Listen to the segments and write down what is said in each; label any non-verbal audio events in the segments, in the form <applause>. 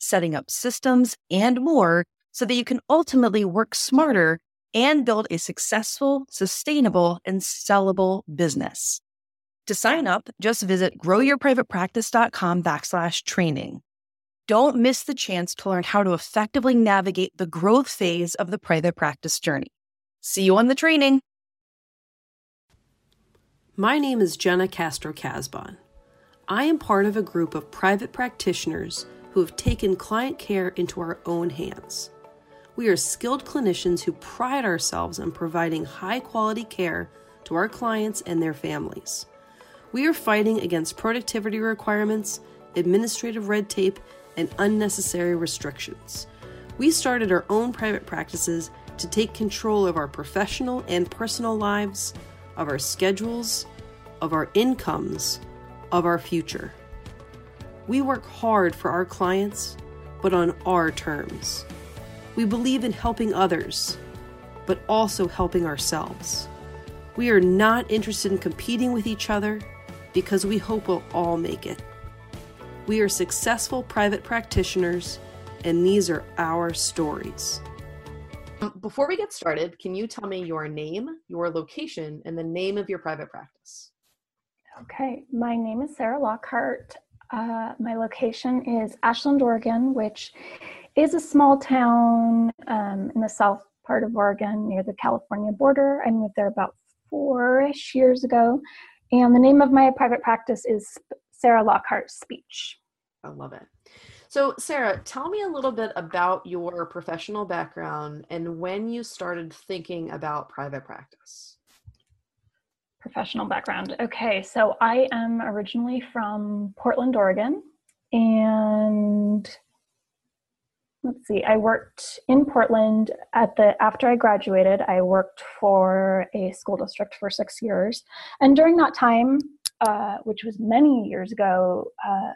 setting up systems, and more so that you can ultimately work smarter and build a successful, sustainable, and sellable business. To sign up, just visit growyourprivatepractice.com backslash training. Don't miss the chance to learn how to effectively navigate the growth phase of the private practice journey. See you on the training. My name is Jena Castro Casbon. I am part of a group of private practitioners who have taken client care into our own hands. We are skilled clinicians who pride ourselves on providing high quality care to our clients and their families. We are fighting against productivity requirements, administrative red tape, and unnecessary restrictions. We started our own private practices to take control of our professional and personal lives, of our schedules, of our incomes, of our future. We work hard for our clients, but on our terms. We believe in helping others, but also helping ourselves. We are not interested in competing with each other because we hope we'll all make it. We are successful private practitioners, and these are our stories. Um, before we get started, can you tell me your name, your location, and the name of your private practice? Okay, my name is Sarah Lockhart. Uh, my location is Ashland, Oregon, which is a small town um, in the south part of Oregon near the California border. I moved there about four ish years ago. And the name of my private practice is Sarah Lockhart Speech. I love it. So, Sarah, tell me a little bit about your professional background and when you started thinking about private practice. Professional background. Okay, so I am originally from Portland, Oregon, and let's see i worked in portland at the after i graduated i worked for a school district for six years and during that time uh, which was many years ago uh,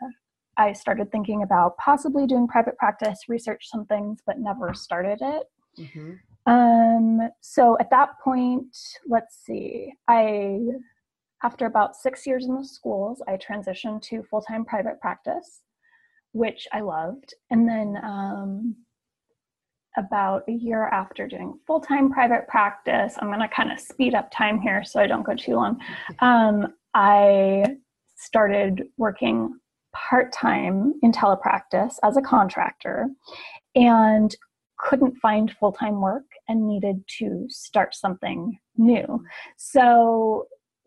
i started thinking about possibly doing private practice research some things but never started it mm-hmm. Um, so at that point let's see i after about six years in the schools i transitioned to full-time private practice which I loved. And then um, about a year after doing full time private practice, I'm going to kind of speed up time here so I don't go too long. <laughs> Um, I started working part time in telepractice as a contractor and couldn't find full time work and needed to start something new. So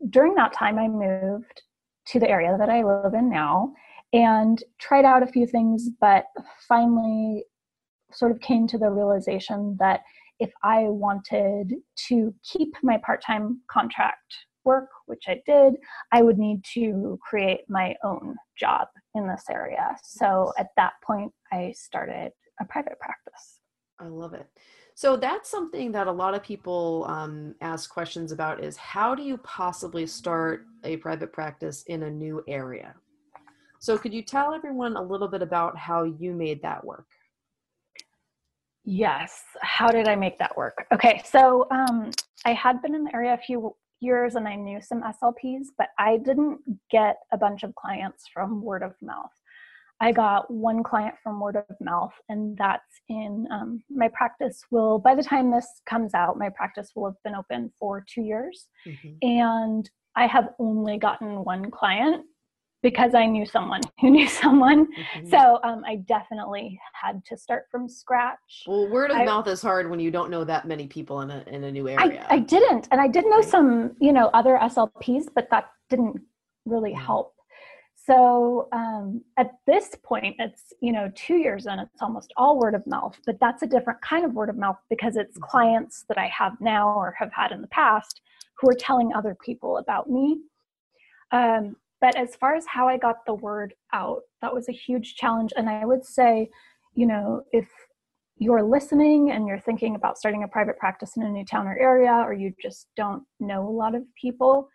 during that time, I moved to the area that I live in now and tried out a few things, but finally sort of came to the realization that if I wanted to keep my part time contract work, which I did, I would need to create my own job in this area. So at that point, I started a private practice. I love it. So that's something that a lot of people um, ask questions about is how do you possibly start a private practice in a new area? So, could you tell everyone a little bit about how you made that work? Yes. How did I make that work? Okay. So, um, I had been in the area a few years and I knew some SLPs, but I didn't get a bunch of clients from word of mouth. I got one client from word of mouth, and that's in um, my practice. Will by the time this comes out, my practice will have been open for two years, mm-hmm. and I have only gotten one client because I knew someone <laughs> who knew someone. Mm-hmm. So um, I definitely had to start from scratch. Well, word of I, mouth is hard when you don't know that many people in a in a new area. I, I didn't, and I did know some, you know, other SLPs, but that didn't really mm-hmm. help. So um, at this point, it's you know two years in, it's almost all word of mouth, but that's a different kind of word of mouth because it's mm-hmm. clients that I have now or have had in the past who are telling other people about me. Um, but as far as how I got the word out, that was a huge challenge. And I would say, you know, if you're listening and you're thinking about starting a private practice in a new town or area, or you just don't know a lot of people,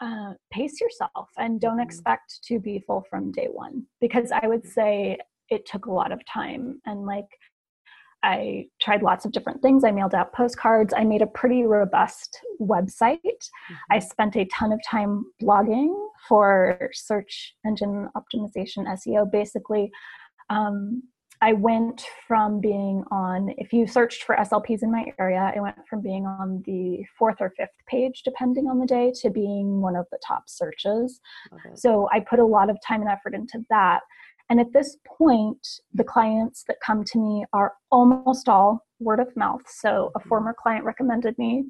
uh, pace yourself and don't mm-hmm. expect to be full from day one. Because I would say it took a lot of time and like I tried lots of different things. I mailed out postcards. I made a pretty robust website. Mm-hmm. I spent a ton of time blogging for search engine optimization, SEO. Basically, um, I went from being on, if you searched for SLPs in my area, I went from being on the fourth or fifth page, depending on the day, to being one of the top searches. Okay. So I put a lot of time and effort into that. And at this point, the clients that come to me are almost all word of mouth. So a mm-hmm. former client recommended me,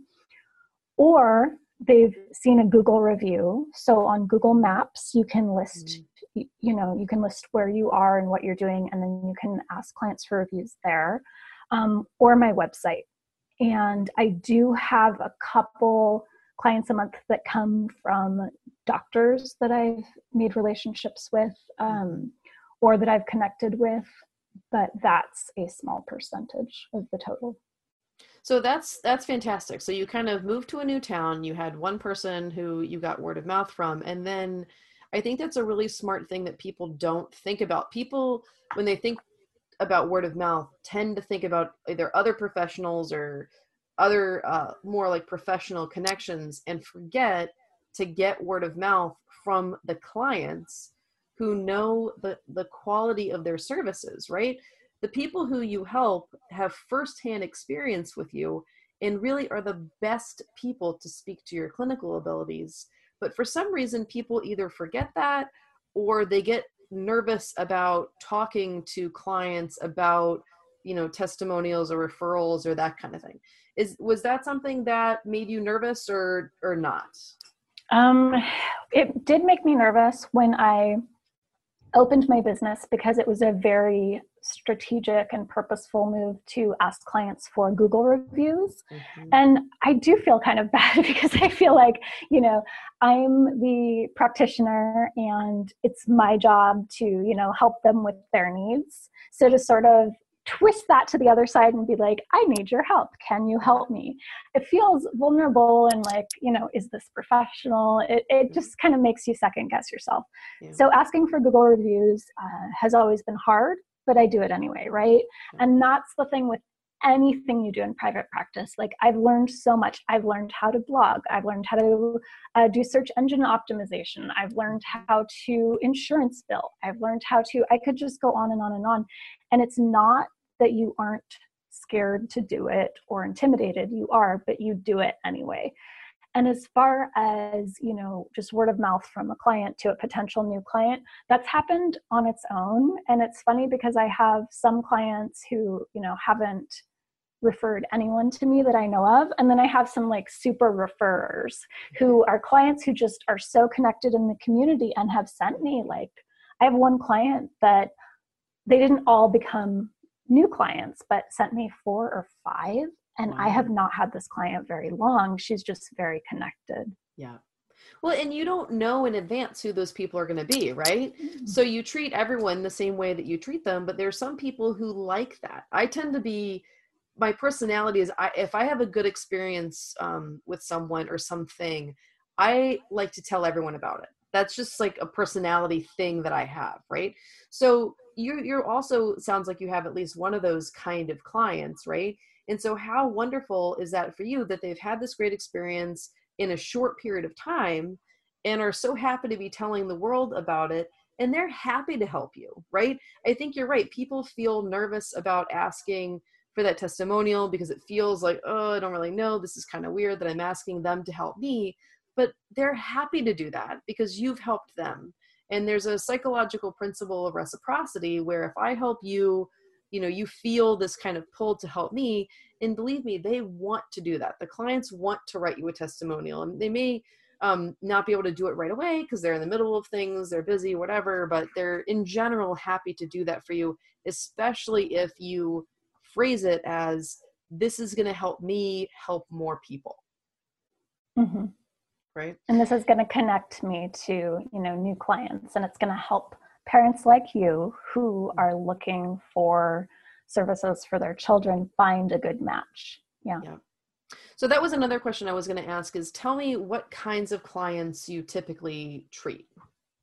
or they've seen a Google review. So on Google Maps, you can list, you know, you can list where you are and what you're doing, and then you can ask clients for reviews there, um, or my website. And I do have a couple clients a month that come from doctors that I've made relationships with. Um, or that I've connected with, but that's a small percentage of the total. So that's that's fantastic. So you kind of moved to a new town, you had one person who you got word of mouth from and then I think that's a really smart thing that people don't think about. People when they think about word of mouth tend to think about either other professionals or other uh, more like professional connections and forget to get word of mouth from the clients who know the, the quality of their services, right? The people who you help have firsthand experience with you and really are the best people to speak to your clinical abilities. But for some reason, people either forget that or they get nervous about talking to clients about you know testimonials or referrals or that kind of thing. Is was that something that made you nervous or or not? Um it did make me nervous when i opened my business because it was a very strategic and purposeful move to ask clients for Google reviews. Mm-hmm. And I do feel kind of <laughs> bad because I feel like, you know, I'm the practitioner and it's my job to, you know, help them with their needs. So to sort of twist that to the other side and be like, I need your help. Can you help me? It feels vulnerable and like, you know, is this professional? It, it just kind of makes you second guess yourself. Yeah. So asking for Google reviews uh, has always been hard, but I do it anyway, right? Yeah. And that's the thing with anything you do in private practice. Like I've learned so much. I've learned how to blog. I've learned how to uh, do search engine optimization. I've learned how to insurance bill. I've learned how to, I could just go on and on and on. And it's not that you aren't scared to do it or intimidated you are but you do it anyway. And as far as you know just word of mouth from a client to a potential new client that's happened on its own. And it's funny because i have some clients who you know haven't referred anyone to me that i know of. And then i have some like super referrers who mm-hmm. are clients who just are so connected in the community and have sent me like i have one client that they didn't all become new clients, but sent me four or five. And wow. I have not had this client very long. She's just very connected. Yeah. Well, and you don't know in advance who those people are going to be, right? Mm-hmm. So you treat everyone the same way that you treat them, but there's some people who like that. I tend to be my personality is I, if I have a good experience um, with someone or something, I like to tell everyone about it. That's just like a personality thing that I have, right? So you you're also sounds like you have at least one of those kind of clients right? And so how wonderful is that for you that they've had this great experience in a short period of time and are so happy to be telling the world about it and they're happy to help you right? I think you're right. People feel nervous about asking for that testimonial because it feels like oh i don't really know. This is kind of weird that i'm asking them to help me but they're happy to do that because you've helped them. And there's a psychological principle of reciprocity where if i help you you know you feel this kind of pull to help me and believe me they want to do that. The clients want to write you a testimonial and they may um, not be able to do it right away because they're in the middle of things they're busy whatever but they're in general happy to do that for you especially if you phrase it as this is going to help me help more people. Mm-hmm right and this is going to connect me to you know new clients and it's going to help parents like you who mm-hmm. are looking for services for their children find a good match. Yeah. yeah. So that was another question I was going to ask is tell me what kinds of clients you typically treat.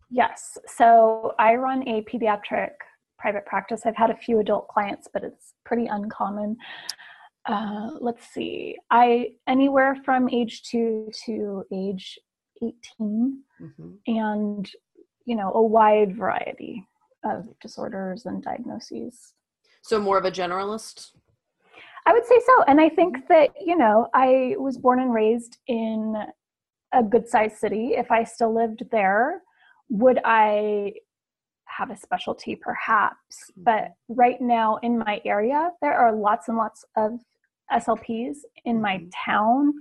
Yes. So I run a pediatric private practice. I've had a few adult clients, but it's pretty uncommon. Uh, let's see. I anywhere from age 2 to age 18 mm-hmm. and you know, a wide variety of disorders and diagnoses. So more of a generalist? I would say so. And I think that, you know, I was born and raised in a good sized city. If I still lived there, would I have a specialty? Perhaps. Mm-hmm. But right now in my area, there are lots and lots of SLPs in my mm-hmm. town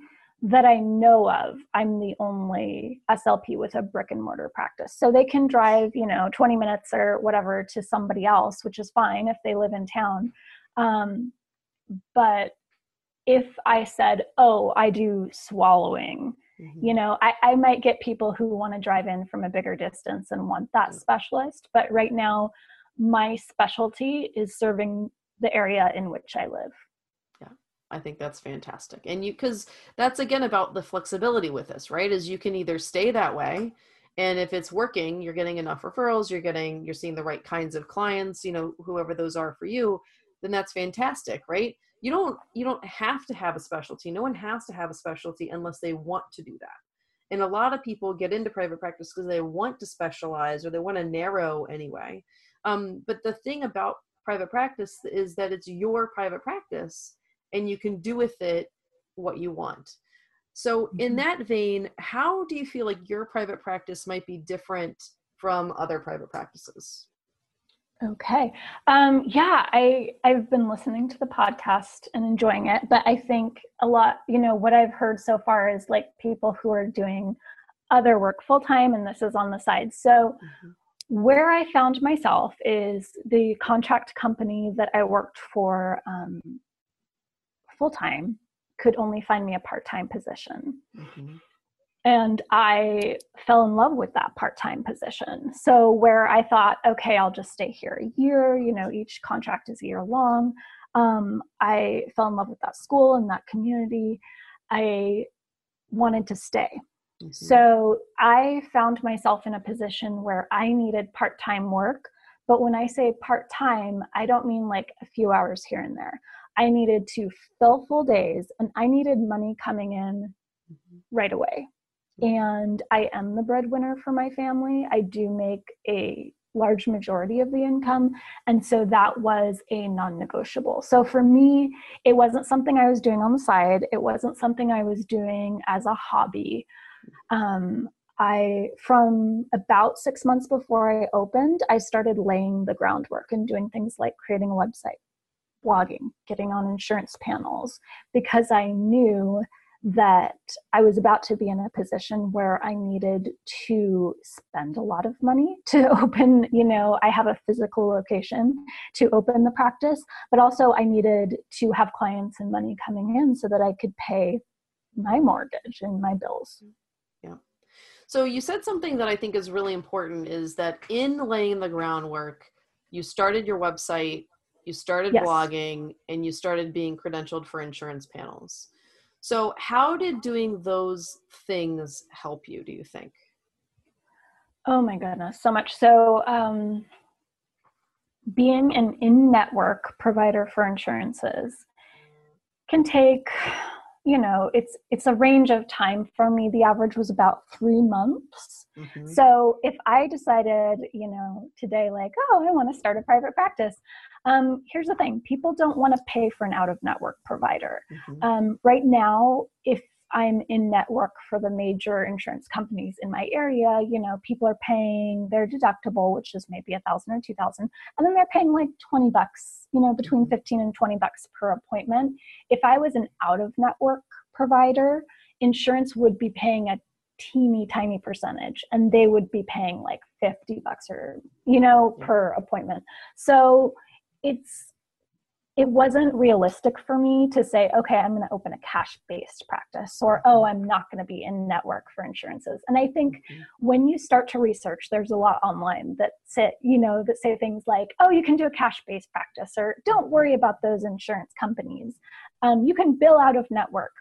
that I know of, I'm the only SLP with a brick and mortar practice. So they can drive, you know, 20 minutes or whatever to somebody else, which is fine if they live in town. Um, but if I said, oh, I do swallowing, mm-hmm. you know, I, I might get people who want to drive in from a bigger distance and want that specialist. But right now, my specialty is serving the area in which I live. I think that's fantastic. And you, because that's again about the flexibility with this, right? Is you can either stay that way, and if it's working, you're getting enough referrals, you're getting, you're seeing the right kinds of clients, you know, whoever those are for you, then that's fantastic, right? You don't, you don't have to have a specialty. No one has to have a specialty unless they want to do that. And a lot of people get into private practice because they want to specialize or they want to narrow anyway. Um, but the thing about private practice is that it's your private practice and you can do with it what you want. So, in mm-hmm. that vein, how do you feel like your private practice might be different from other private practices? Okay. Um, yeah, I I've been listening to the podcast and enjoying it, but I think a lot, you know, what I've heard so far is like people who are doing other work full time and this is on the side. So mm-hmm. where I found myself is the contract company that I worked for um, full time could only find me a part time position. Mm-hmm. And I fell in love with that part time position. So, where I thought, okay, I'll just stay here a year, you know, each contract is a year long. Um, I fell in love with that school and that community. I wanted to stay. Mm-hmm. So, I found myself in a position where I needed part time work. But when I say part time, I don't mean like a few hours here and there. I needed to fill full days and I needed money coming in mm-hmm. right away. And I am the breadwinner for my family. I do make a large majority of the income. And so that was a non negotiable. So for me, it wasn't something I was doing on the side, it wasn't something I was doing as a hobby. Um, I, from about six months before I opened, I started laying the groundwork and doing things like creating a website, blogging, getting on insurance panels, because I knew that I was about to be in a position where I needed to spend a lot of money <laughs> to open, you know, I have a physical location to open the practice, but also I needed to have clients and money coming in so that I could pay my mortgage and my bills. Yeah. So you said something that I think is really important is that in laying the groundwork, you started your website you started yes. blogging and you started being credentialed for insurance panels. So how did doing those things help you do you think? Oh my goodness so much. So um, being an in-network provider for insurances can take you know it's it's a range of time. For me the average was about three months. Mm-hmm. so if i decided you know today like oh i want to start a private practice um, here's the thing people don't want to pay for an out of network provider. Mm-hmm. Um, right now, if I'm in network for the major insurance companies in my area, you know, people are paying their deductible, which is maybe a thousand or two thousand, and then they're paying like 20 bucks, you know, between mm-hmm. 15 and 20 bucks per appointment. If I was an out of network provider, insurance would be paying a teeny tiny percentage and they would be paying like 50 bucks or, you know, yeah. per appointment. So it's it wasn't realistic for me to say, okay, I'm going to open a cash based practice or, oh, I'm not going to be in network for insurances. And I think mm-hmm. when you start to research, there's a lot online that say, you know, that say things like, oh, you can do a cash based practice or don't worry about those insurance companies. Um, you can bill out of network.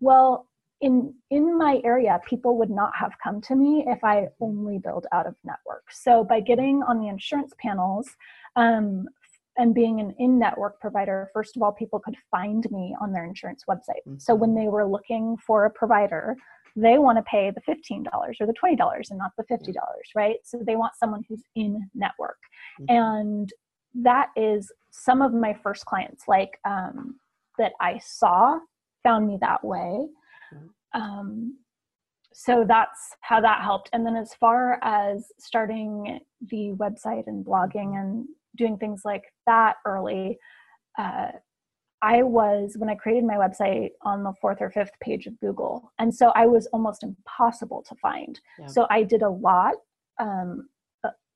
Well, in in my area people would not have come to me if i only billed out of network so by getting on the insurance panels um, and being an in network provider, first of all, people could find me on their insurance website. Mm-hmm. So when they were looking for a provider, they want to pay the $15 or the $20 and not the $50, right? So they want someone who's in network. Mm-hmm. And that is some of my first clients, like um, that I saw, found me that way. Mm-hmm. Um, so that's how that helped. And then as far as starting the website and blogging and doing things like that early, uh, I was, when I created my website, on the fourth or fifth page of Google. And so I was almost impossible to find. Yeah. So I did a lot um,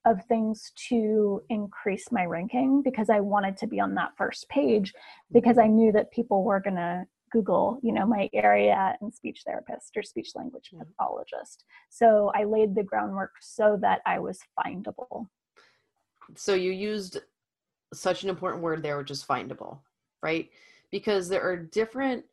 of things to increase my ranking because I wanted to be on that first page because I knew that people were going to Google, you know, my area and speech therapist or speech language pathologist. So I laid the groundwork so that I was findable so you used such an important word there which is findable right? Because there are different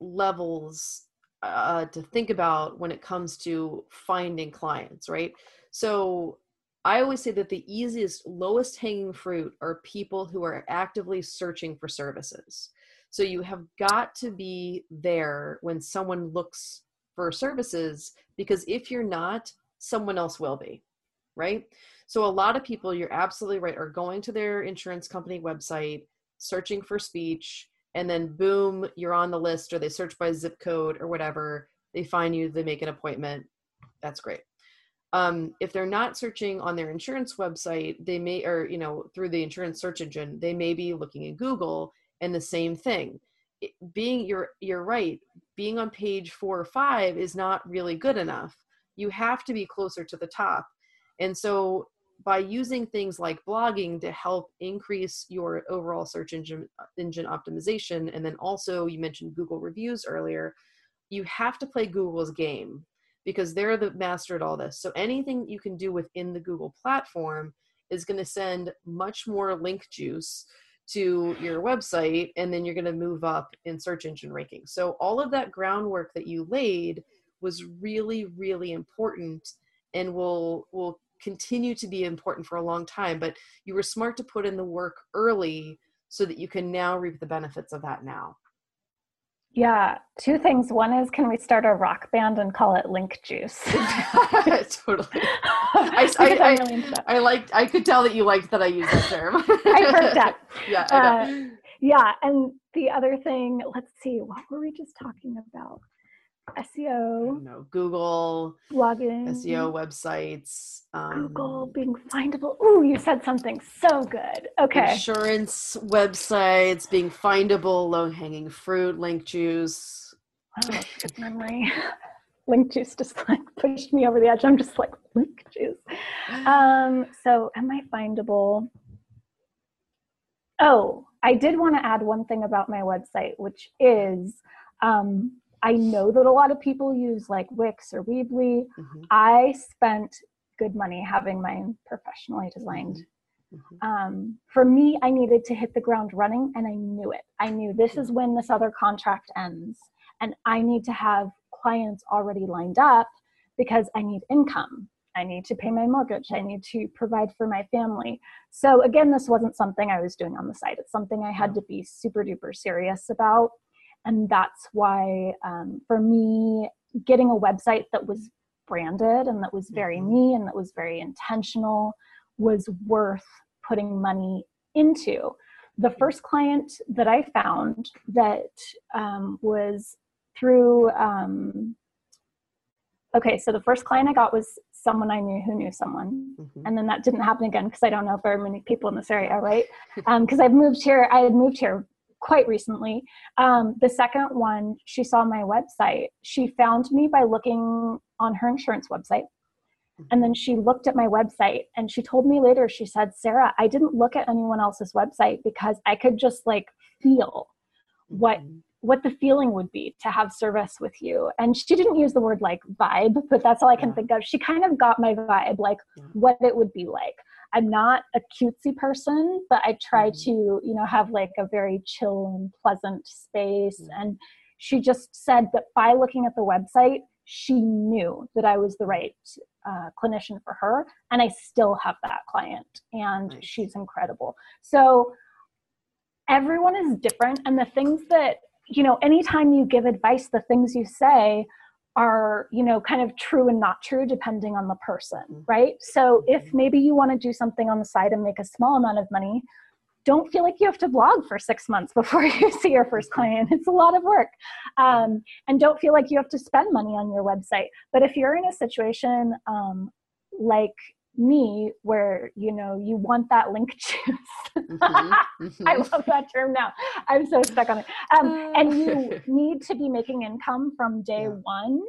levels uh, to think about when it comes to finding clients right? So i always say that the easiest lowest hanging fruit are people who are actively searching for services. So you have got to be there when someone looks for services because if you're not someone else will be right so a lot of people, you're absolutely right, are going to their insurance company website, searching for speech, and then boom, you're on the list, or they search by zip code or whatever. They find you, they make an appointment. That's great. Um, if they're not searching on their insurance website, they may, or you know, through the insurance search engine, they may be looking in Google, and the same thing. It, being you're you're right. Being on page four or five is not really good enough. You have to be closer to the top. And so by using things like blogging to help increase your overall search engine engine optimization and then also you mentioned google reviews earlier you have to play google's game because they're the master at all this. So anything you can do within the google platform is going to send much more link juice to your website and then you're going to move up in search engine ranking. So all of that groundwork that you laid was really really important and will will continue to be important for a long time but you were smart to put in the work early so that you can now reap the benefits of that now yeah, two things. One is, can we start a rock band and call it Link Juice? <laughs> totally. <laughs> I, I, I, really I, liked. I could tell that you liked that I used that term. <laughs> I heard that. Yeah. Uh, yeah, and the other thing. Let's see. What were we just talking about? SEO, no Google, blogging, SEO websites, um, Google being findable. Ooh, you said something so good. Okay. Insurance websites being findable, low hanging fruit, link juice. Oh, good memory. <laughs> link juice just like pushed me over the edge. I'm just like link juice. Um, so am I findable? Oh, I did want to add one thing about my website, which is um, I know that a lot of people use like Wix or Weebly. Mm-hmm. I spent good money having mine professionally designed. Mm-hmm. Um, for me, I needed to hit the ground running and I knew it. I knew this is when this other contract ends and I need to have clients already lined up because I need income. I need to pay my mortgage. I need to provide for my family. So, again, this wasn't something I was doing on the side. It's something I had to be super duper serious about and that's why um, for me getting a website that was branded and that was very mm-hmm. me and that was very intentional was worth putting money into the first client that i found that um, was through um, okay so the first client i got was someone i knew who knew someone mm-hmm. and then that didn't happen again because i don't know very many people in this area right because <laughs> um, i've moved here i had moved here quite recently. Um, the second one, she saw my website. She found me by looking on her insurance website. And then she looked at my website and she told me later, she said, Sarah, I didn't look at anyone else's website because I could just like feel what mm-hmm. what the feeling would be to have service with you and she didn't use the word like vibe but that's all i can yeah. think of she kind of got my vibe like yeah. what it would be like i'm not a cutesy person but i try mm-hmm. to you know have like a very chill and pleasant space mm-hmm. and she just said that by looking at the website she knew that I was the right uh, clinician for her, and I still have that client, and nice. she's incredible. So everyone is different, and the things that you know, anytime you give advice, the things you say are you know kind of true and not true depending on the person mm-hmm. right so if mm-hmm. maybe you want to do something on the side and make a small amount of money don't feel like you have to blog for six months <laughs> before you see your first client. It's a lot of work. Um, and don't feel like you have to spend money on your website. But if you're in a situation um, like me where you know you want that link <laughs> juice. <laughs> Mm-hmm, mm-hmm. i love that term now. I'm so stuck on it. Um, and you <laughs> need to be making income from day yeah. one.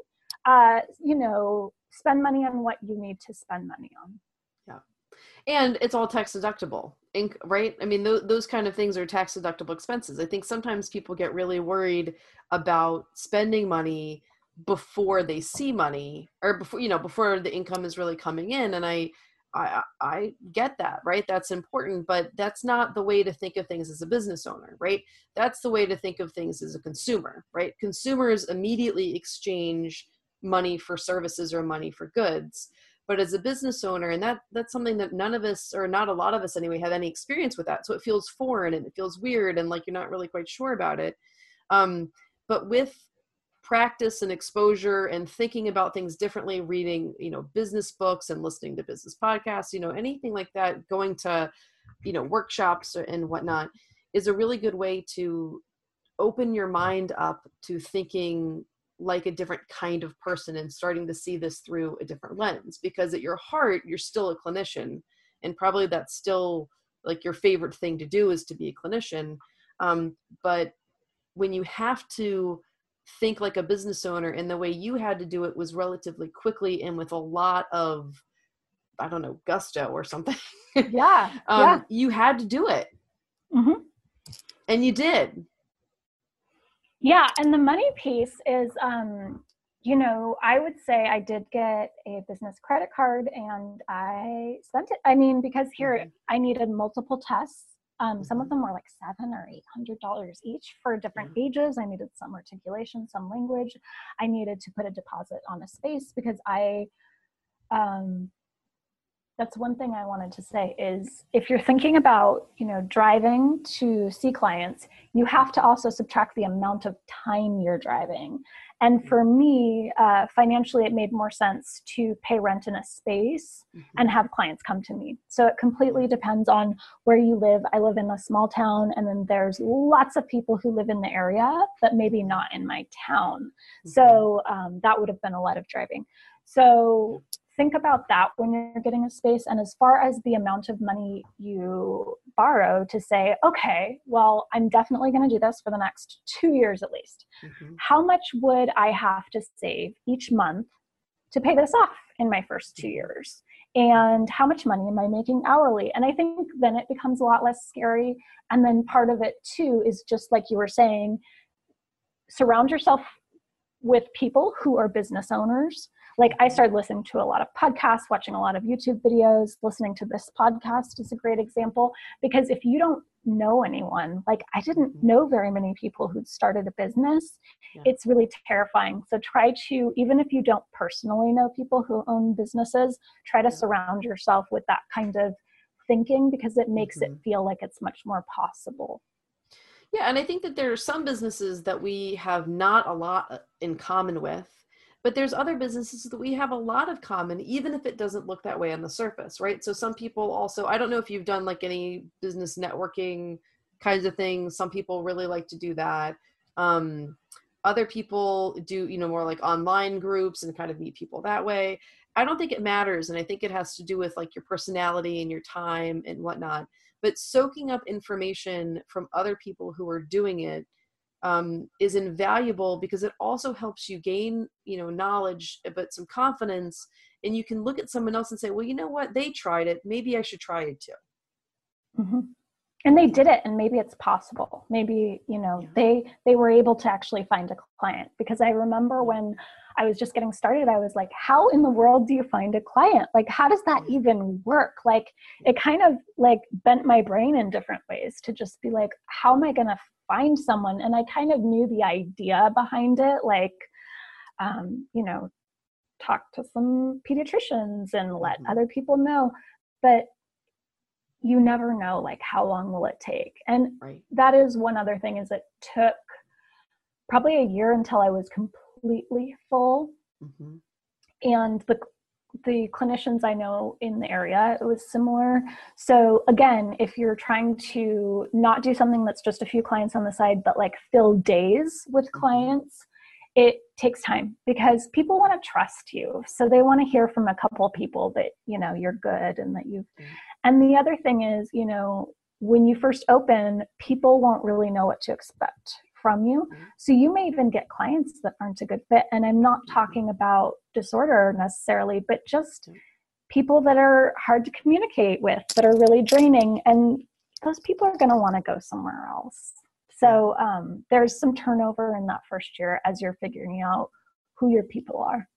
Uh, you know spend money on what you need to spend money on. Yeah. and it's all tax deductible ink, right? I mean th- those kind of things are tax deductible expenses. I think sometimes people get really worried about spending money before they see money or before you know before the income is really coming in and i I, I get that, right? That's important, but that's not the way to think of things as a business owner, right? That's the way to think of things as a consumer, right? Consumers immediately exchange money for services or money for goods but as a business owner and that that's something that none of us or not a lot of us anyway have any experience with that so it feels foreign and it feels weird and like you're not really quite sure about it um, but with practice and exposure and thinking about things differently reading you know business books and listening to business podcasts you know anything like that going to you know workshops and whatnot is a really good way to open your mind up to thinking like a different kind of person and starting to see this through a different lens because at your heart you're still a clinician and probably that's still like your favorite thing to do is to be a clinician. Um, but when you have to think like a business owner and the way you had to do it was relatively quickly and with a lot of i don't know gusto or something yeah, <laughs> um, yeah. you had to do it mm-hmm. and you did yeah, and the money piece is, um, you know, I would say I did get a business credit card and I spent it. I mean, because here mm-hmm. I needed multiple tests. Um, some of mm-hmm. them were like seven or eight hundred dollars each for different mm-hmm. ages. I needed some articulation, some language. I needed to put a deposit on a space because I um, that's one thing I wanted to say is if you're thinking about, you know, driving to see clients, you have to also subtract the amount of time you're driving. And for me, uh, financially, it made more sense to pay rent in a space mm-hmm. and have clients come to me. So it completely depends on where you live. I live in a small town, and then there's lots of people who live in the area, but maybe not in my town. Mm-hmm. So um, that would have been a lot of driving. So think about that when you're getting a space and as far as the amount of money you borrow to say okay well i'm definitely going to do this for the next two years at least mm-hmm. how much would i have to save each month to pay this off in my first two mm-hmm. years and how much money am i making hourly and i think then it becomes a lot less scary and then part of it too is just like you were saying surround yourself with people who are business owners like I started listening to a lot of podcasts, watching a lot of YouTube videos, listening to this podcast is a great example because if you don't know anyone, like I didn't mm-hmm. know very many people who'd started a business, yeah. it's really terrifying. So try to, even if you don't personally know people who own businesses, try to yeah. surround yourself with that kind of thinking because it makes mm-hmm. it feel like it's much more possible. Yeah, and I think that there are some businesses that we have not a lot uh, in common with but there's other businesses that we have a lot of common even if it doesn't look that way on the surface right? So some people also i don't know if you've done like any business networking kinds of things. Some people really like to do that. Um, other people do you know more like online groups and kind of meet people that way. I don't think it matters and i think it has to do with like your personality and your time and whatnot. But soaking up information from other people who are doing it um, is invaluable because it also helps you gain you know knowledge but some confidence and you can look at someone else and say well you know what? They tried it. Maybe i should try it too. Mm-hmm. and they did it and maybe it's possible. Maybe you know yeah. they they were able to actually find a client. Because i remember when i was just getting started i was like how in the world do you find a client? Like how does that even work? Like it kind of like bent my brain in different ways to just be like how am i going to find someone and i kind of knew the idea behind it like um, you know talk to some pediatricians and let mm-hmm. other people know but you never know like how long will it take and right. that is one other thing is it took probably a year until i was completely full mm-hmm. and the the clinicians I know in the area, it was similar. So, again, if you're trying to not do something that's just a few clients on the side, but like fill days with mm-hmm. clients, it takes time because people want to trust you. So, they want to hear from a couple people that, you know, you're good and that you've. Mm-hmm. And the other thing is, you know, when you first open, people won't really know what to expect from you. Mm-hmm. So you may even get clients that aren't a good fit. And I'm not mm-hmm. talking about disorder necessarily, but just people that are hard to communicate with, that are really draining. And those people are going to want to go somewhere else. So um, there's some turnover in that first year as you're figuring out who your people are.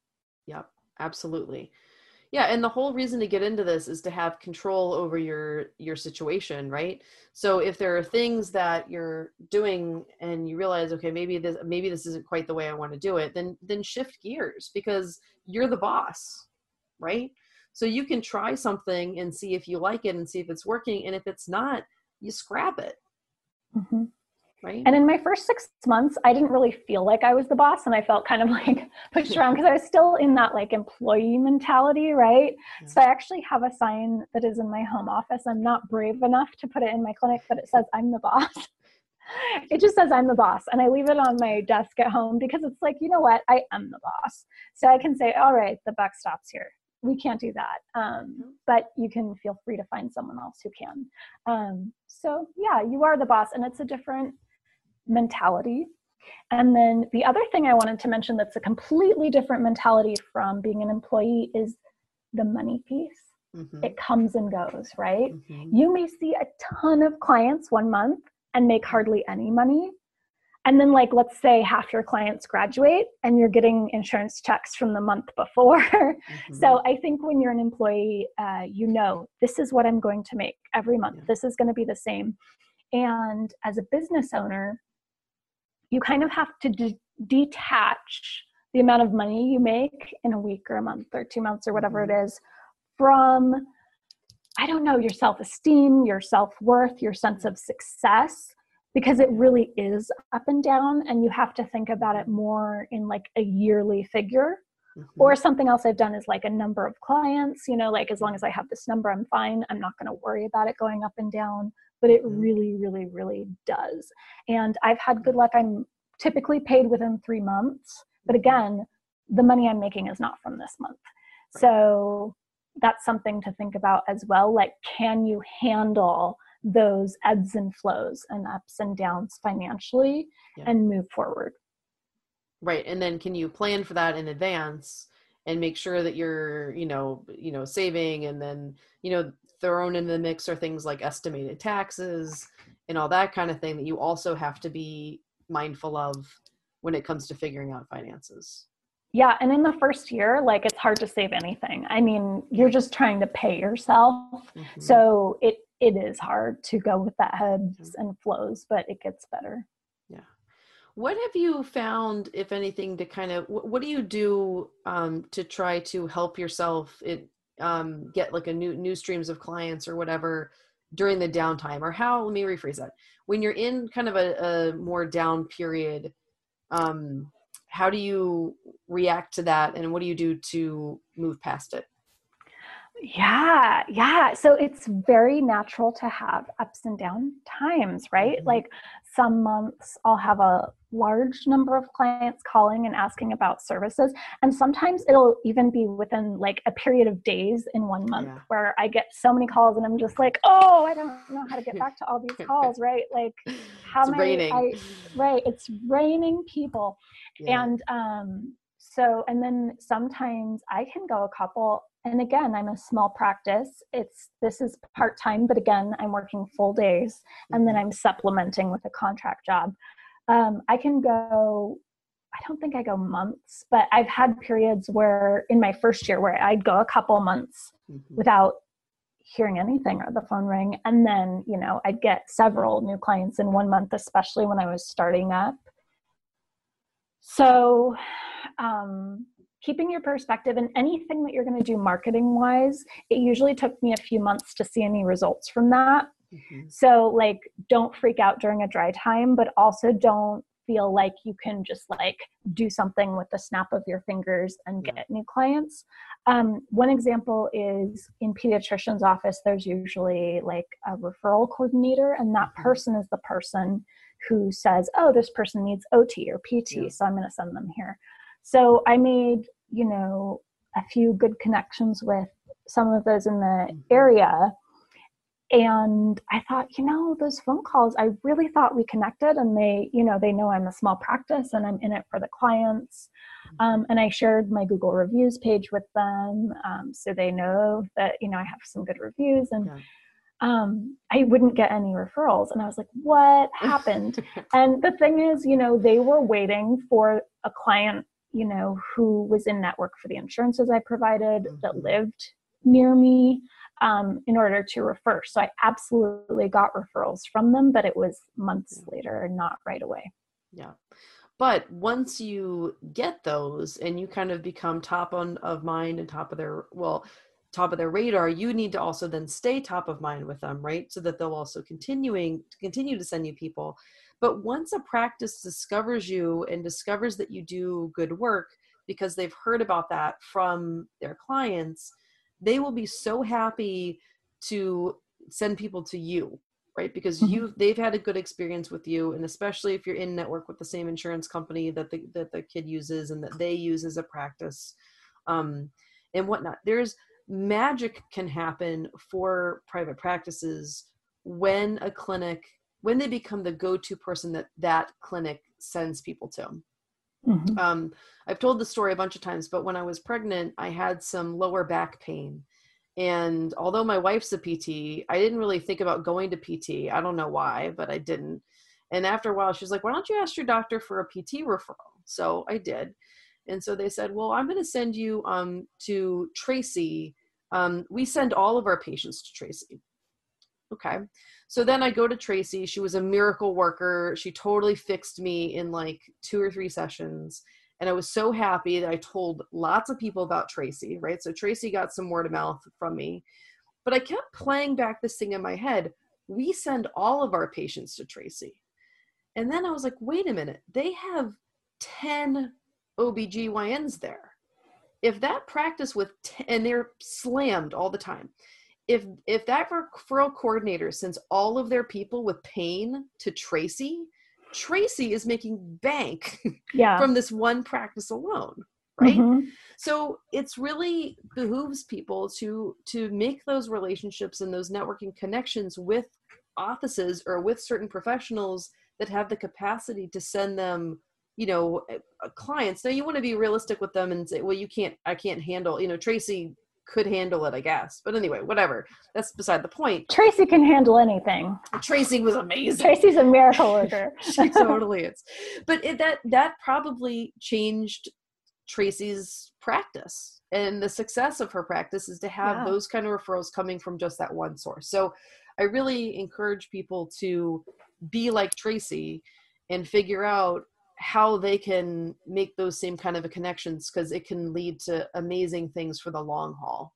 Yep, absolutely yeah and the whole reason to get into this is to have control over your your situation right? So if there are things that you're doing and you realize okay maybe this maybe this isn't quite the way i want to do it then then shift gears because you're the boss right? So you can try something and see if you like it and see if it's working and if it's not you scrap it. Mm-hmm. Right. And in my first six months, I didn't really feel like I was the boss, and I felt kind of <laughs> like pushed around because I was still in that like employee mentality, right? Yeah. So I actually have a sign that is in my home office. I'm not brave enough to put it in my clinic, but it says I'm the boss. <laughs> it just says I'm the boss, and I leave it on my desk at home because it's like, you know what? I am the boss, so I can say, all right, the buck stops here we can't do that um, but you can feel free to find someone else who can um, so yeah you are the boss and it's a different mentality. And then the other thing I wanted to mention that's a completely different mentality from being an employee is the money piece. Mm-hmm. It comes and goes, right? Mm-hmm. You may see a ton of clients one month and make hardly any money. And then, like, let's say half your clients graduate and you're getting insurance checks from the month before. <laughs> Mm-hmm. so, I think when you're an employee, uh, you know, this is what I'm going to make every month. Yeah. This is going to be the same. And as a business owner, you kind of have to de- detach the amount of money you make in a week or a month or two months or whatever it mm-hmm. from i don't know your self-esteem your self-worth your sense of success because it really is up and down and you have to think about it more in like a yearly figure mm-hmm. or something else i've done is like a number of clients you know like as long as i have this number i'm fine i'm not going to worry about it going up and down but it mm-hmm. really, really, really does. And I've had good luck. I'm typically paid within three months, but mm-hmm. again, the money I'm making is not from this month. So that's something to think about as well. Like, can you handle those ebbs and flows and ups and downs financially yeah. and move forward? Right. And then can you plan for that in advance? and make sure that you're you know you know saving and then you know thrown in the mix are things like estimated taxes and all that kind of thing that you also have to be mindful of when it comes to figuring out finances. Yeah, and in the first year, like it's hard to save anything. I mean, you're just trying to pay yourself. Mm-hmm. So it it is hard to go with that ebbs mm-hmm. and flows, but it gets better. Yeah. What have you found, if anything, to kind of what, what do you do um, to try to help yourself it, um, get like a new new streams of clients or whatever during the downtime or how let me rephrase that. When you're in kind of a, a more down period um, how do you react to that and what do you do to move past it Yeah, yeah. So it's very natural to have ups and down times, right? Mm-hmm. Like some months I'll have a large number of clients calling and asking about services. And sometimes it'll even be within like a period of days in one month Yeah. where I get so many calls and I'm just like, oh, I don't know how to get back to all these <laughs> calls, right? Like how it's many. I, right, it's raining people. Yeah. And um, so, and then sometimes I can go a couple. And again, I'm a small practice. It's this is part time, but again, I'm working full days, and then Mhm. I'm supplementing with a contract job. Um, I can go. I don't think I go months, but I've had periods where in my first year where I'd go a couple months Mhm. without hearing anything or the phone ring, and then you know I'd get several new clients in one month, especially when I was starting up. So, um, keeping your perspective and anything that you're going to do marketing wise, it usually took me a few months to see any results from that. Mhm. So, like, don't freak out during a dry time, but also don't feel like you can just like do something with the snap of your fingers and get new clients. Um, one example is in pediatrician's office, there's usually like a referral coordinator, and that Mhm. person is the person who says, "Oh, this person needs OT or PT, Yeah. so I'm going to send them here." So I made, you know, a few good connections with some of those in the Mhm. area. And i thought you know those phone calls i really thought we connected and they you know they know i'm a small practice and i'm in it for the clients. Um, and i shared my google reviews page with them um, so they know that you know i have some good reviews and Yeah. um, i wouldn't get any referrals. And i was like what <laughs> happened? And the thing is you know they were waiting for a client you know who was in network for the insurances i provided that Mhm. lived near me um, in order to refer so i absolutely got referrals from them but it was months later not right away Yeah. But once you get those and you kind of become top on of mind and top of their well, top of their radar, you need to also then stay top of mind with them, right? So that they'll also continuing continue to send you people. But once a practice discovers you and discovers that you do good work because they've heard about that from their clients, they will be so happy to send people to you right because Mhm. you they've had a good experience with you and especially if you're in network with the same insurance company that the that the kid uses and that they use as a practice um and whatnot there's magic can happen for private practices when a clinic when they become the go-to person that that clinic sends people to Mhm. um, I've told the story a bunch of times, but when I was pregnant, I had some lower back pain. And although my wife's a PT, I didn't really think about going to PT. I don't know why, but I didn't. And after a while, she's like, why don't you ask your doctor for a PT referral? So I did. And so they said, well, I'm going to send you um, to Tracy. Um, we send all of our patients to Tracy. Okay. So then I go to Tracy. She was a miracle worker. She totally fixed me in like two or three sessions. And I was so happy that I told lots of people about Tracy, right? So Tracy got some word of mouth from me. But I kept playing back this thing in my head. We send all of our patients to Tracy. And then I was like, wait a minute, they have 10 OBGYNs there. If that practice with 10, and they're slammed all the time. If if that referral coordinator sends all of their people with pain to Tracy, Tracy is making bank <laughs> yeah from this one practice alone, right? Mhm. so it's really behooves people to to make those relationships and those networking connections with offices or with certain professionals that have the capacity to send them you know clients now you want to be realistic with them and say well you can't i can't handle you know tracy could handle it i guess but anyway whatever that's beside the point tracy can handle anything tracy was amazing tracy's a miracle worker <laughs> she <laughs> totally is. But it, that that probably changed Tracy's practice, and the success of her practice is to have Yeah. those kind of referrals coming from just that one source. So, I really encourage people to be like Tracy and figure out how they can make those same kind of connections because it can lead to amazing things for the long haul.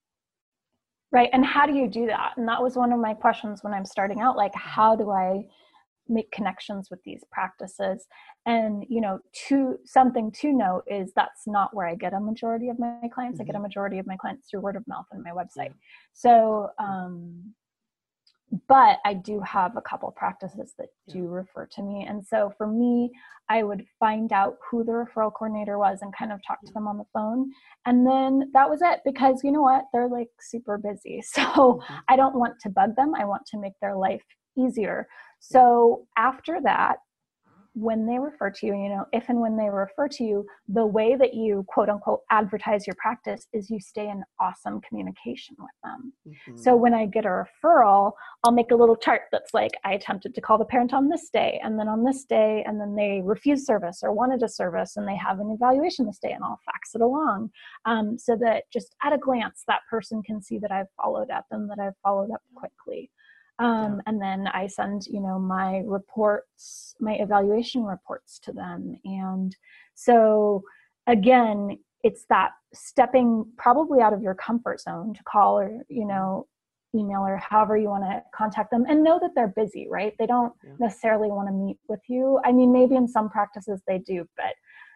Right. And how do you do that? And that was one of my questions when I'm starting out like, how do I make connections with these practices and you know to something to note is that's not where i get a majority of my clients mm-hmm. i get a mm-hmm. majority of my clients through word of mouth and my website so um but I do have a couple practices that do refer to me. And so for me, I would find out who the referral coordinator was and kind of talk to them on the phone. And then that was it because you know what? They're like super busy. <laughs> So mm-hmm. I don't want to bug them. I want to make their life easier. So after that, when they refer to you, you know, if and when they refer to you, the way that you quote unquote advertise your practice is you stay in awesome communication with them. Mm-hmm. So when I get a referral, I'll make a little chart that's like, I attempted to call the parent on this day, and then on this day, and then they refused service or wanted a service, and they have an evaluation this day, and I'll fax it along um, so that just at a glance, that person can see that I've followed up and that I've followed up quickly. Um, and then I send, you know, my reports, my evaluation reports to them. And so again, it's that stepping probably out of your comfort zone to call or, you know, email or however you want to contact them and know that they're busy, right? They don't yeah. necessarily want to meet with you. I mean, maybe in some practices they do, but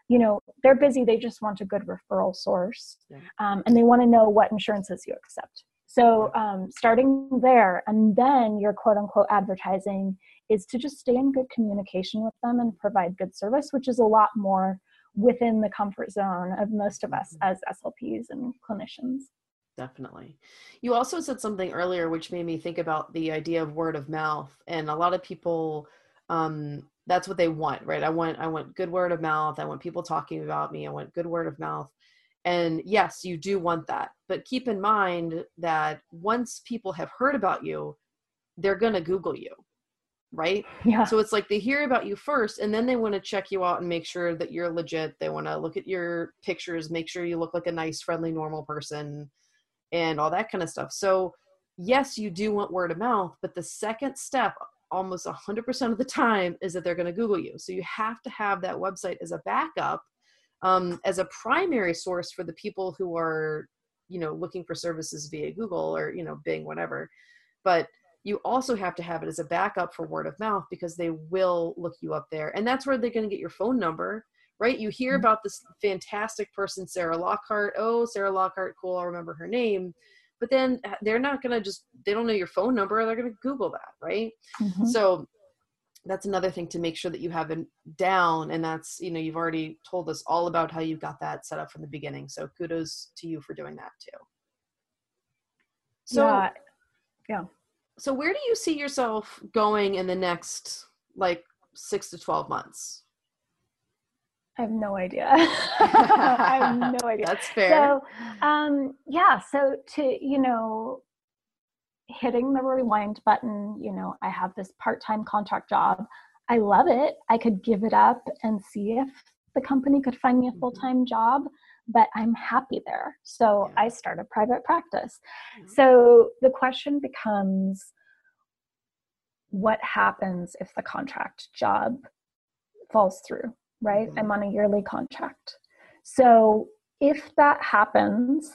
you know they're busy they just want a good referral source yeah. um, and they want to know what insurances you accept so um, starting there, and then your quote unquote advertising is to just stay in good communication with them and provide good service, which is a lot more within the comfort zone of most of us mm-hmm. as SLPs and clinicians. Definitely. You also said something earlier which made me think about the idea of word of mouth. And a lot of people um, that's what they want, right? I want I want good word of mouth. I want people talking about me. I want good word of mouth. And yes, you do want that. But keep in mind that once people have heard about you, they're going to Google you, right? Yeah. So it's like they hear about you first and then they want to check you out and make sure that you're legit. They want to look at your pictures, make sure you look like a nice, friendly, normal person and all that kind of stuff. So, yes, you do want word of mouth, but the second step almost 100% of the time is that they're going to Google you. So you have to have that website as a backup um, as a primary source for the people who are you know looking for services via google or you know bing whatever. But you also have to have it as a backup for word of mouth because they will look you up there. And that's where they're going to get your phone number right? You hear mm-hmm. about this fantastic person sarah lockhart. Oh sarah lockhart cool i'll remember her name. But then uh, they're not going to just they don't know your phone number they're going to google that right? Mm-hmm. so that's another thing to make sure that you have it down and that's you know you've already told us all about how you got that set up from the beginning so kudos to you for doing that too so yeah, yeah. so where do you see yourself going in the next like six to 12 months I have no idea. <laughs> I have no <laughs> idea. That's fair. So, um, yeah. So to you know, hitting the rewind button, you know, I have this part time contract job. I love it. I could give it up and see if the company could find me a mm-hmm. full time job, but I'm happy there. So yeah. I start a private practice. So the question becomes what happens if the contract job falls through, right? Mm-hmm. I'm on a yearly contract. So if that happens,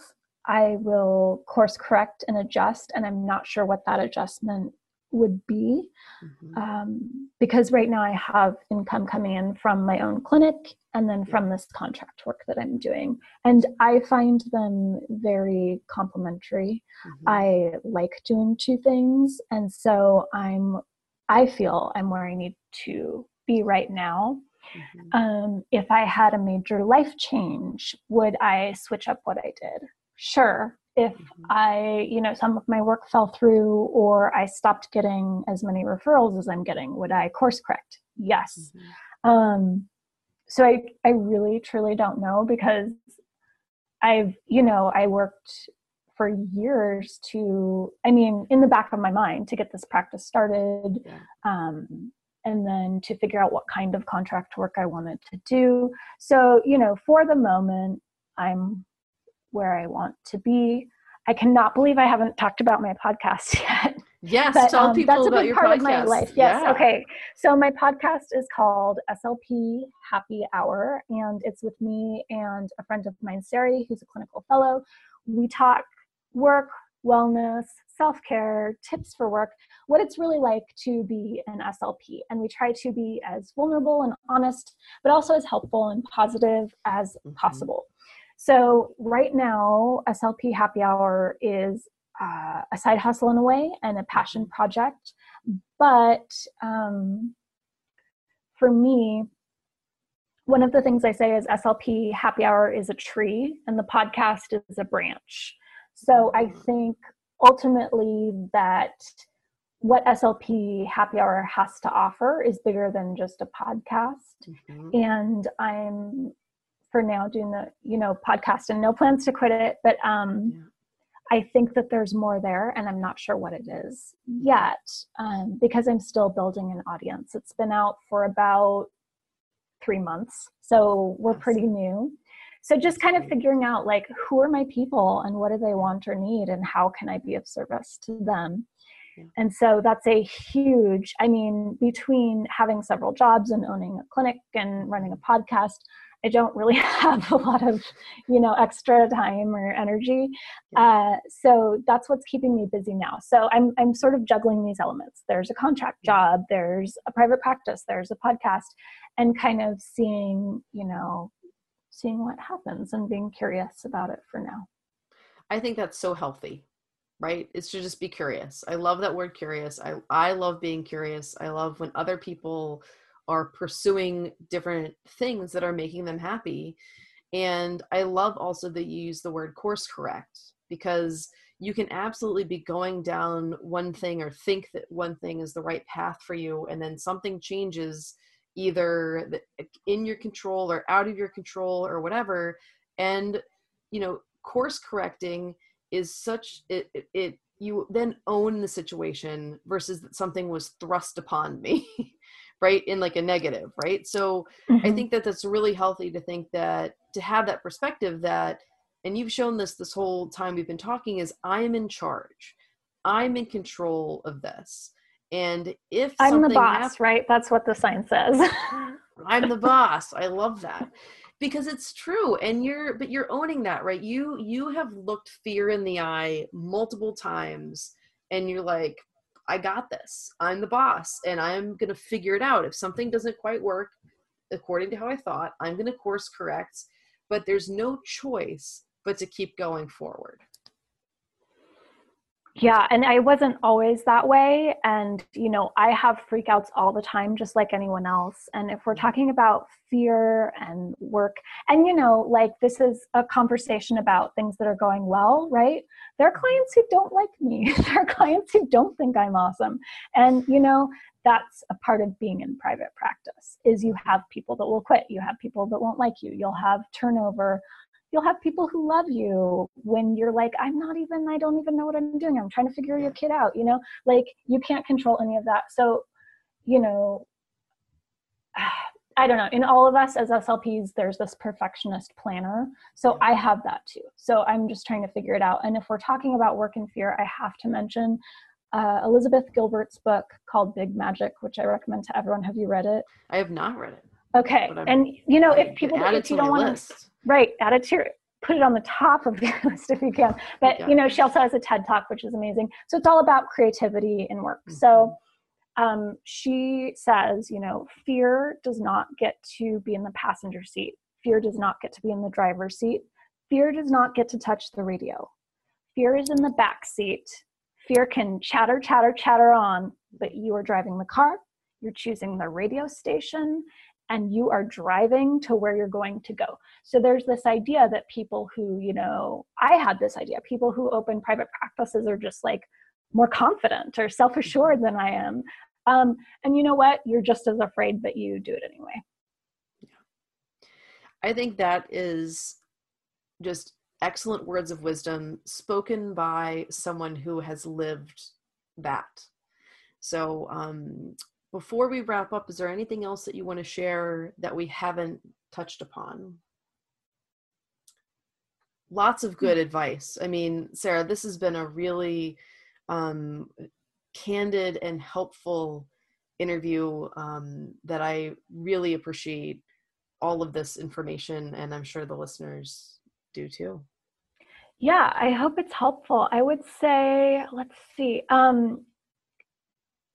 I will course correct and adjust, and I'm not sure what that adjustment would be mm-hmm. um, because right now I have income coming in from my own clinic and then from this contract work that I'm doing. And I find them very complementary. Mm-hmm. I like doing two things. And so I'm, I feel I'm where I need to be right now. Mm-hmm. Um, if I had a major life change, would I switch up what I did? Sure if mm-hmm. i you know some of my work fell through or i stopped getting as many referrals as i'm getting would i course correct yes mm-hmm. um so i i really truly don't know because i've you know i worked for years to i mean in the back of my mind to get this practice started yeah. um and then to figure out what kind of contract work i wanted to do so you know for the moment i'm where I want to be. I cannot believe I haven't talked about my podcast <laughs> yet. Yes, but, tell um, people that's a big part podcast. of my life. Yes. Yeah. Okay. So my podcast is called SLP Happy Hour, and it's with me and a friend of mine, Sari, who's a clinical fellow. We talk work, wellness, self care, tips for work, what it's really like to be an SLP. And we try to be as vulnerable and honest, but also as helpful and positive as mm-hmm. possible. So, right now, SLP Happy Hour is uh, a side hustle in a way and a passion mm-hmm. project. But um, for me, one of the things I say is SLP Happy Hour is a tree and the podcast is a branch. So I mm-hmm. think ultimately that what SLP Happy Hour has to offer is bigger than just a podcast. Mm-hmm. And I'm for now doing the, you know, podcast and no plans to quit it. But um yeah. I think that there's more there, and I'm not sure what it is yet um, because I'm still building an audience. It's been out for about three months, so we're pretty new. So just kind of figuring out like who are my people and what do they want or need, and how can I be of service to them. And so that's a huge, I mean, between having several jobs and owning a clinic and running a podcast, I don't really <laughs> have a lot of, you know, extra time or energy. Uh, so that's what's keeping me busy now. So I'm I'm sort of juggling these elements. There's a contract job, there's a private practice, there's a podcast, and kind of seeing, you know, seeing what happens and being curious about it for now. I think that's so healthy right it's to just be curious i love that word curious i i love being curious i love when other people are pursuing different things that are making them happy. And I love also that you use the word course correct because you can absolutely be going down one thing or think that one thing is the right path for you, and then something changes either in your control or out of your control or whatever. And, you know, course correcting is such, it, it, it you then own the situation versus that something was thrust upon me <laughs> right in like a negative right? So mm-hmm. i think that that's really healthy to think that to have that perspective that and you've shown this this whole time we've been talking is i'm in charge. I'm in control of this. And if i'm the boss happens, right? That's what the sign says. <laughs> I'm the boss. I love that. Because it's true and you're but you're owning that right? You you have looked fear in the eye multiple times and you're like I got this. I'm the boss and I'm going to figure it out. If something doesn't quite work according to how I thought, I'm going to course correct, but there's no choice but to keep going forward. Yeah, and I wasn't always that way. And, you know, I have freakouts all the time, just like anyone else. And if we're mm-hmm. talking about fear and work, and, you know, like this is a conversation about things that are going well, right? There are mm-hmm. clients who don't like me, <laughs> there are clients who don't think I'm awesome. And, you know, that's a part of being in private practice is you have people that will quit you have people that won't like you you'll have turnover you'll have people who love you when you're like i'm not even i don't even know what i'm doing. I'm trying to figure your kid out you know? Like you can't control any of that. So you know <sighs> i don't know. In all of us as slps there's this perfectionist planner. So i have that too. So i'm just trying to figure it out. And if we're talking about work and fear i have to mention uh, elizabeth gilbert's book called big magic which i recommend to everyone. Have you read it? I have not read it okay. and you know if people if you don't want to Right. Add it to your, put it on the top of your <laughs> list if you can. But, yeah. you know, she also has a TED talk, which is amazing. So it's all about creativity in work. Mm-hmm. So um, she says, you know, fear does not get to be in the passenger seat. Fear does not get to be in the driver's seat. Fear does not get to touch the radio. Fear is in the back seat. Fear can chatter, chatter, chatter on, but you are driving the car. You're choosing the radio station and you are driving to where you're going to go. So there's this idea that people who, you know, I had this idea, people who open private practices are just like more confident or self assured than I am. Um, and you know what? You're just as afraid, but you do it anyway. I think that is just excellent words of wisdom spoken by someone who has lived that. So, um, before we wrap up, is there anything else that you want to share that we haven't touched upon? Lots of good advice. I mean, Sarah, this has been a really um, candid and helpful interview um, that I really appreciate all of this information, and I'm sure the listeners do too. Yeah, I hope it's helpful. I would say, let's see, um,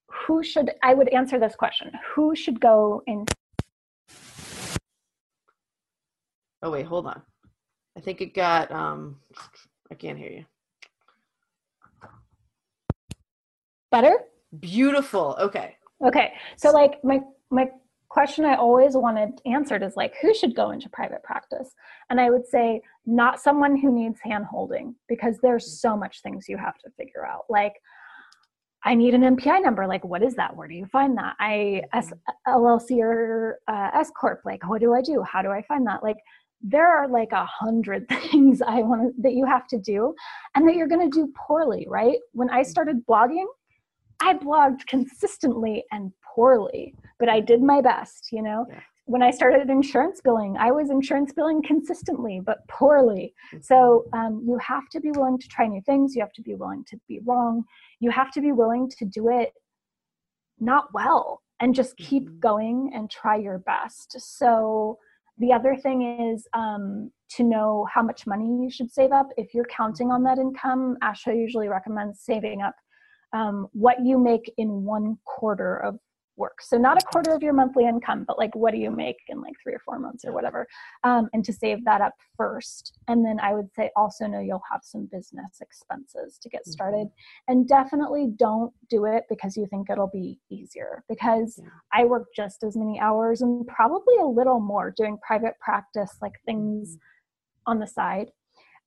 who should, I would answer this question who should go in? Oh, wait, hold on. I think it got, um, I can't hear you. Better? Beautiful. Okay. Okay. So like my my question I always wanted answered is like who should go into private practice? And I would say not someone who needs hand holding because there's so much things you have to figure out. Like I need an NPI number. Like, what is that? Where do you find that? I S LLC or uh, S corp. Like, what do I do? How do I find that? Like, there are like a hundred <laughs> things I want that you have to do, and that you're going to do poorly. Right? When I started blogging, I blogged consistently and poorly, but I did my best, you know. Yeah. When I started insurance billing, I was insurance billing consistently but poorly. Mm-hmm. So um, you have to be willing to try new things. You have to be willing to be wrong. You have to be willing to do it not well and just keep mm-hmm. going and try your best. So the other thing is um, to know how much money you should save up. If you're counting on that income, ASHA usually recommends saving up um, what you make in one quarter of work. So not a quarter of your monthly income, but like what do you make in like three or four months or whatever, um, and to save that up first. And then I would say also know you'll have some business expenses to get started, mm-hmm. and definitely don't do it because you think it'll be easier. Because yeah. I work just as many hours and probably a little more doing private practice, like things mm-hmm. on the side.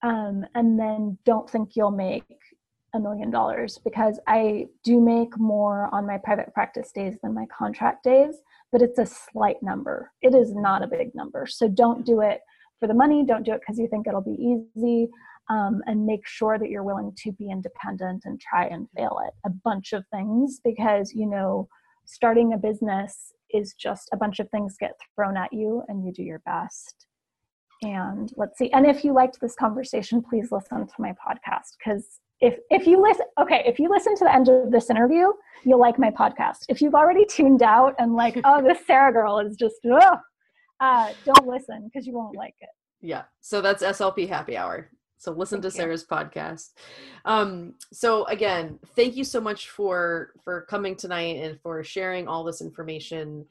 Um, and then don't think you'll make a million dollars because I do make more on my private practice days than my contract days, but it's a slight number. It is not a big number. So don't do it for the money, don't do it because you think it'll be easy. Um, and make sure that you're willing to be independent and try and fail at a bunch of things because you know starting a business is just a bunch of things get thrown at you and you do your best and let's see and if you liked this conversation please listen to my podcast because if if you listen okay if you listen to the end of this interview you'll like my podcast. If you've already tuned out and like <laughs> oh this sarah girl is just oh, uh, don't listen because you won't like it. Yeah. So that's slp happy hour. So listen thank to you. sarah's podcast. Um so again thank you so much for for coming tonight and for sharing all this information.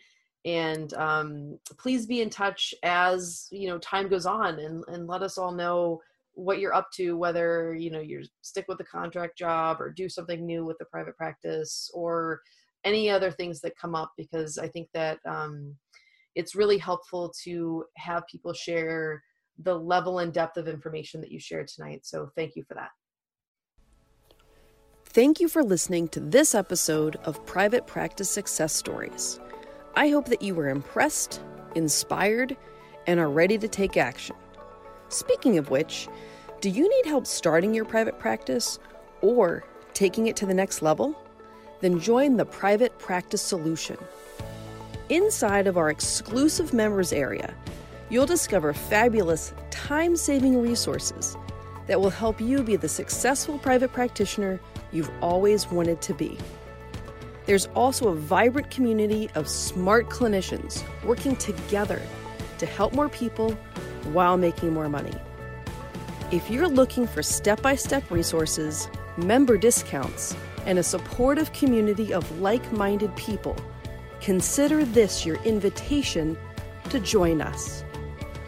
And um please be in touch as you know time goes on and and let us all know what you're up to whether you know you stick with the contract job or do something new with the private practice or any other things that come up because i think that um, it's really helpful to have people share the level and depth of information that you shared tonight. So thank you for that. Thank you for listening to this episode of private practice success stories. I hope that you were impressed inspired and are ready to take action Speaking of which, do you need help starting your private practice or taking it to the next level? Then join the Private Practice Solution. Inside of our exclusive members area, you'll discover fabulous time saving resources that will help you be the successful private practitioner you've always wanted to be. There's also a vibrant community of smart clinicians working together to help more people while making more money. If you're looking for step by step resources, member discounts, and a supportive community of like minded people, consider this your invitation to join us.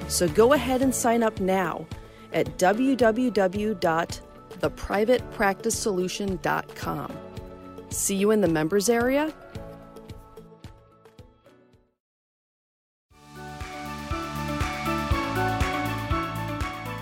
So go ahead and sign up now at www.theprivatepracticesolution.com. See you in the members area